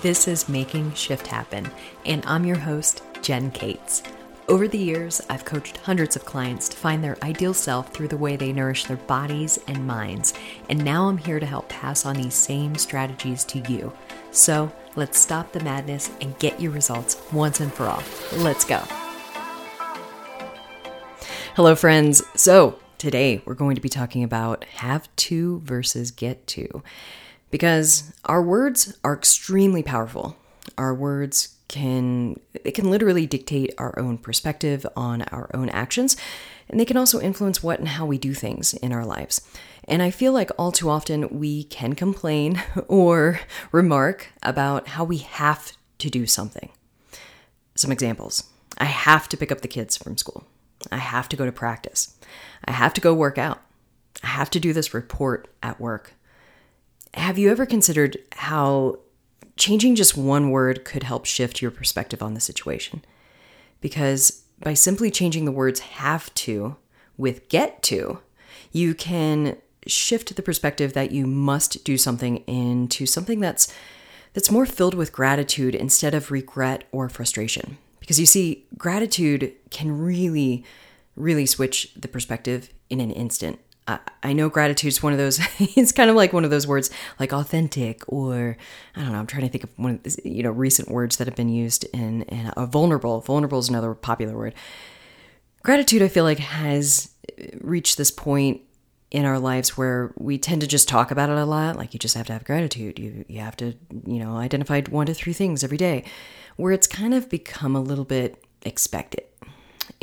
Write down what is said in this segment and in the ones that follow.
This is Making Shift Happen, and I'm your host, Jen Cates. Over the years, I've coached hundreds of clients to find their ideal self through the way they nourish their bodies and minds, and now I'm here to help pass on these same strategies to you. So let's stop the madness and get your results once and for all. Let's go. Hello, friends. So, today we're going to be talking about have to versus get to because our words are extremely powerful. Our words can it can literally dictate our own perspective on our own actions and they can also influence what and how we do things in our lives. And I feel like all too often we can complain or remark about how we have to do something. Some examples. I have to pick up the kids from school. I have to go to practice. I have to go work out. I have to do this report at work. Have you ever considered how changing just one word could help shift your perspective on the situation? Because by simply changing the words have to with get to, you can shift the perspective that you must do something into something that's that's more filled with gratitude instead of regret or frustration. Because you see, gratitude can really, really switch the perspective in an instant. I know gratitude is one of those. It's kind of like one of those words, like authentic, or I don't know. I'm trying to think of one of the, you know recent words that have been used in, in a vulnerable. Vulnerable is another popular word. Gratitude, I feel like, has reached this point in our lives where we tend to just talk about it a lot. Like you just have to have gratitude. You you have to you know identify one to three things every day, where it's kind of become a little bit expected,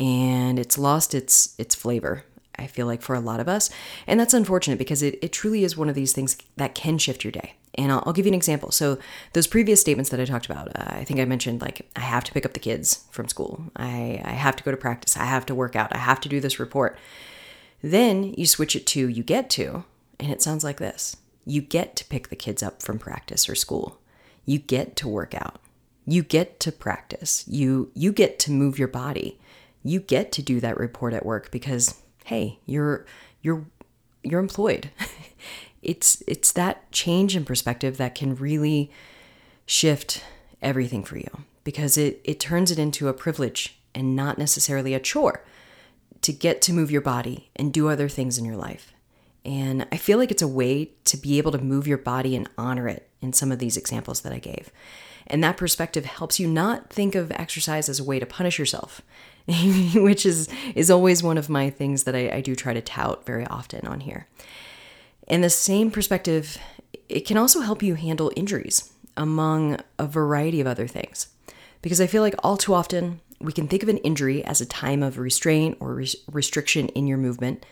and it's lost its its flavor I feel like for a lot of us. And that's unfortunate because it, it truly is one of these things that can shift your day. And I'll, I'll give you an example. So, those previous statements that I talked about, uh, I think I mentioned like, I have to pick up the kids from school. I, I have to go to practice. I have to work out. I have to do this report. Then you switch it to you get to, and it sounds like this you get to pick the kids up from practice or school. You get to work out. You get to practice. You you get to move your body. You get to do that report at work because hey, you're you're you're employed. it's it's that change in perspective that can really shift everything for you because it it turns it into a privilege and not necessarily a chore to get to move your body and do other things in your life. And I feel like it's a way to be able to move your body and honor it in some of these examples that I gave. And that perspective helps you not think of exercise as a way to punish yourself which is is always one of my things that I, I do try to tout very often on here. And the same perspective, it can also help you handle injuries among a variety of other things. Because I feel like all too often we can think of an injury as a time of restraint or res- restriction in your movement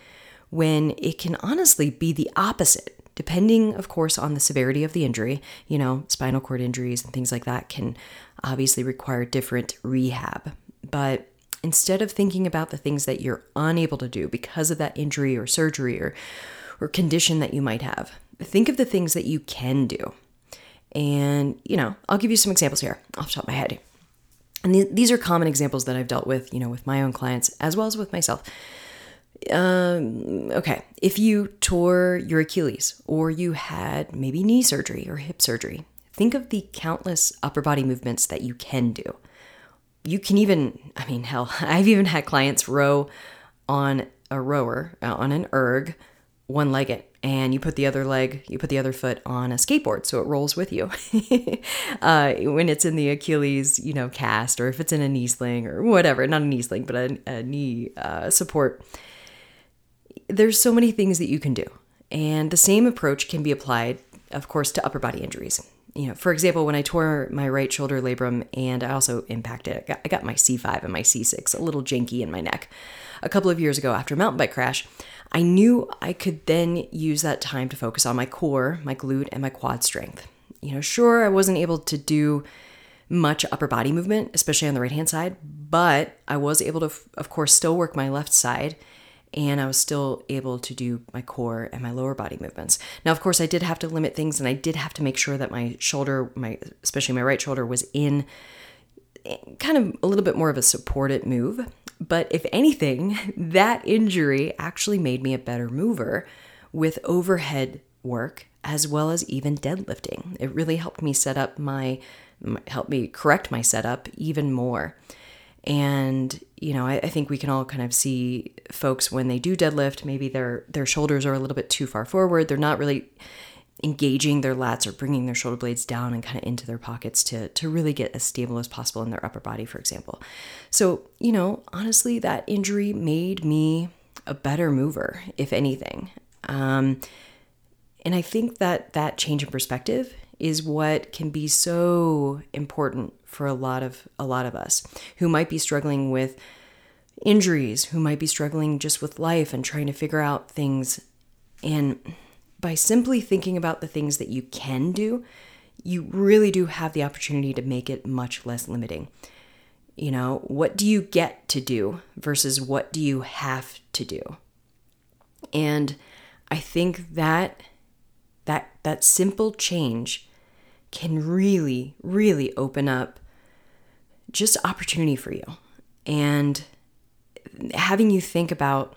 when it can honestly be the opposite depending of course on the severity of the injury you know spinal cord injuries and things like that can obviously require different rehab but instead of thinking about the things that you're unable to do because of that injury or surgery or, or condition that you might have, think of the things that you can do. And, you know, I'll give you some examples here off the top of my head. And th- these are common examples that I've dealt with, you know, with my own clients as well as with myself. Um, okay, if you tore your Achilles or you had maybe knee surgery or hip surgery, think of the countless upper body movements that you can do you can even, I mean, hell, I've even had clients row on a rower, uh, on an erg, one legged, and you put the other leg, you put the other foot on a skateboard so it rolls with you. uh, when it's in the Achilles, you know, cast, or if it's in a knee sling or whatever, not a knee sling, but a, a knee uh, support. There's so many things that you can do. And the same approach can be applied, of course, to upper body injuries you know, for example, when I tore my right shoulder labrum and I also impacted, I got, my C5 and my C6 a little janky in my neck a couple of years ago after a mountain bike crash. I knew I could then use that time to focus on my core, my glute, and my quad strength. You know, sure, I wasn't able to do much upper body movement, especially on the right hand side, but I was able to, of course, still work my left side and I was still able to do my core and my lower body movements. Now, of course, I did have to limit things and I did have to make sure that my shoulder, my especially my right shoulder was in kind of a little bit more of a supported move. But if anything, that injury actually made me a better mover with overhead work as well as even deadlifting. It really helped me set up my, help me correct my setup even more. And you know, I, I, think we can all kind of see folks when they do deadlift, maybe their their shoulders are a little bit too far forward. They're not really engaging their lats or bringing their shoulder blades down and kind of into their pockets to to really get as stable as possible in their upper body, for example. So you know, honestly, that injury made me a better mover, if anything. Um, and I think that that change in perspective is what can be so important for a lot of a lot of us who might be struggling with injuries, who might be struggling just with life and trying to figure out things and by simply thinking about the things that you can do, you really do have the opportunity to make it much less limiting. You know, what do you get to do versus what do you have to do? And I think that that that simple change can really really open up just opportunity for you and having you think about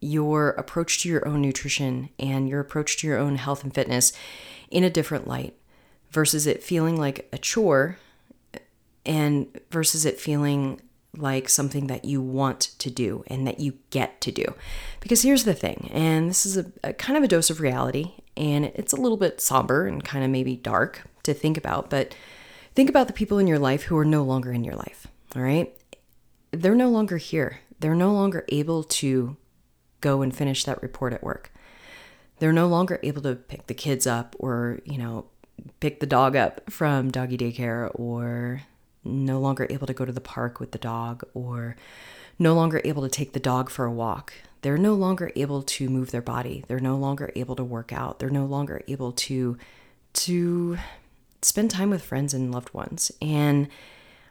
your approach to your own nutrition and your approach to your own health and fitness in a different light versus it feeling like a chore and versus it feeling like something that you want to do and that you get to do. Because here's the thing, and this is a, a, kind of a dose of reality, and it's a little bit somber and kind of maybe dark to think about, but think about the people in your life who are no longer in your life, all right? They're no longer here. They're no longer able to go and finish that report at work. They're no longer able to pick the kids up or, you know, pick the dog up from doggy daycare or no longer able to go to the park with the dog or no longer able to take the dog for a walk. They're no longer able to move their body. They're no longer able to work out. They're no longer able to to spend time with friends and loved ones. And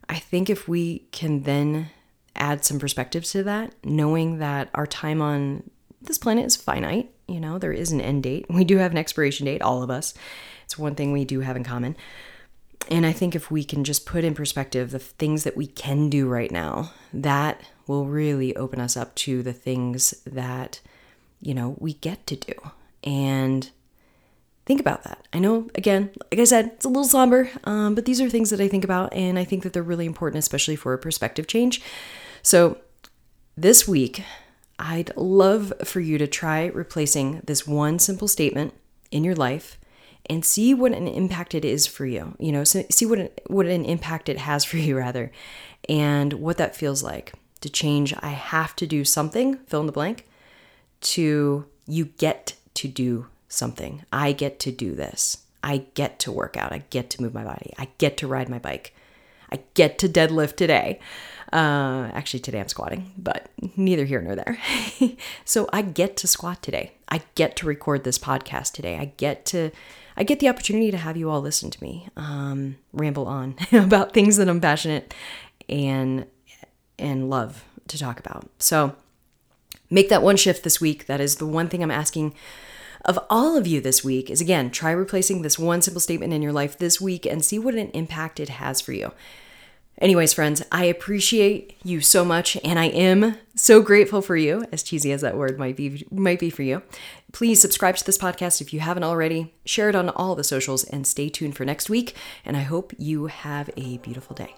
I think if we can then add some perspective to that, knowing that our time on this planet is finite, you know, there is an end date. We do have an expiration date, all of us. It's one thing we do have in common. And I think if we can just put in perspective the things that we can do right now, that will really open us up to the things that, you know, we get to do. And think about that. I know, again, like I said, it's a little somber, um, but these are things that I think about, and I think that they're really important, especially for a perspective change. So this week, I'd love for you to try replacing this one simple statement in your life and see what an impact it is for you. You know, so see what an, what an impact it has for you rather, and what that feels like to change. I have to do something. Fill in the blank. To you get to do something. I get to do this. I get to work out. I get to move my body. I get to ride my bike. I get to deadlift today. Uh, actually, today I'm squatting, but neither here nor there. so I get to squat today. I get to record this podcast today. I get to I get the opportunity to have you all listen to me um, ramble on about things that I'm passionate and and love to talk about. So make that one shift this week. That is the one thing I'm asking of all of you this week is again, try replacing this one simple statement in your life this week and see what an impact it has for you. Anyways, friends, I appreciate you so much and I am so grateful for you, as cheesy as that word might be might be for you. Please subscribe to this podcast if you haven't already. Share it on all the socials and stay tuned for next week and I hope you have a beautiful day.